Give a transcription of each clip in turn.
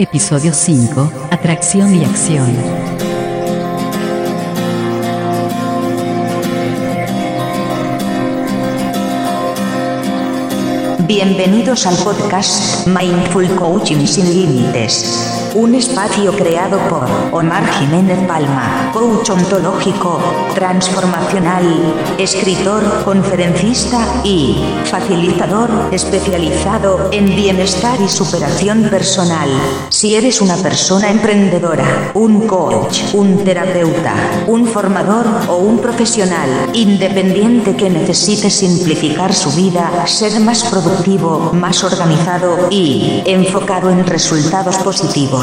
Episodio 5. Atracción y acción. Bienvenidos al podcast Mindful Coaching sin Límites. Un espacio creado por Omar Jiménez Palma, coach ontológico, transformacional, escritor, conferencista y facilitador especializado en bienestar y superación personal. Si eres una persona emprendedora, un coach, un terapeuta, un formador o un profesional independiente que necesite simplificar su vida, ser más productivo, más organizado y enfocado en resultados positivos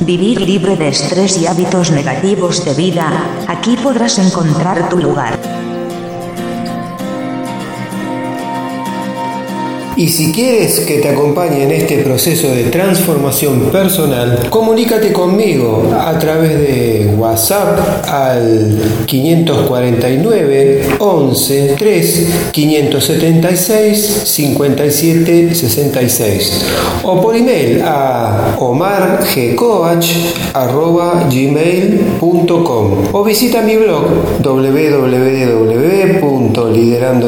Vivir libre de estrés y hábitos negativos de vida, aquí podrás encontrar tu lugar. Y si quieres que te acompañe en este proceso de transformación personal, comunícate conmigo a través de WhatsApp al 549 11 3 576 57 66 o por email a omargcoach.gmail.com o visita mi blog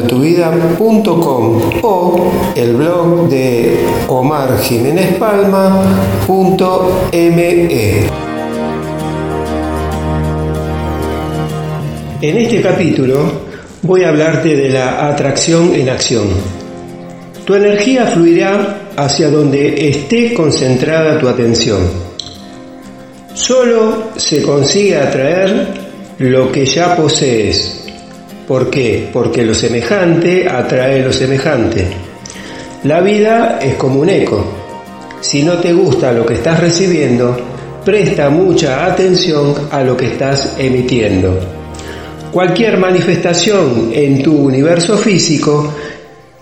www.liderandotuvida.com o el blog de omarjiménezpalma.me. En este capítulo voy a hablarte de la atracción en acción. Tu energía fluirá hacia donde esté concentrada tu atención. Solo se consigue atraer lo que ya posees. ¿Por qué? Porque lo semejante atrae lo semejante. La vida es como un eco. Si no te gusta lo que estás recibiendo, presta mucha atención a lo que estás emitiendo. Cualquier manifestación en tu universo físico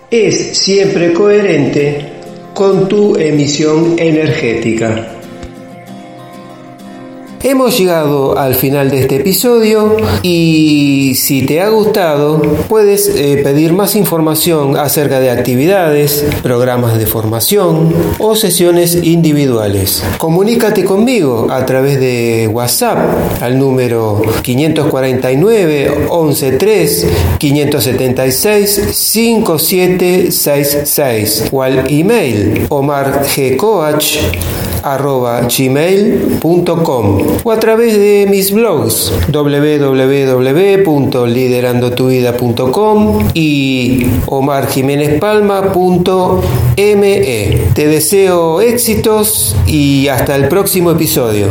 es siempre coherente con tu emisión energética. Hemos llegado al final de este episodio y si te ha gustado puedes eh, pedir más información acerca de actividades, programas de formación o sesiones individuales. Comunícate conmigo a través de WhatsApp al número 549 113 576 5766 o al email omargcoach gmail.com o a través de mis blogs www.liderandotuida.com y omarjiménezpalma.me. Te deseo éxitos y hasta el próximo episodio.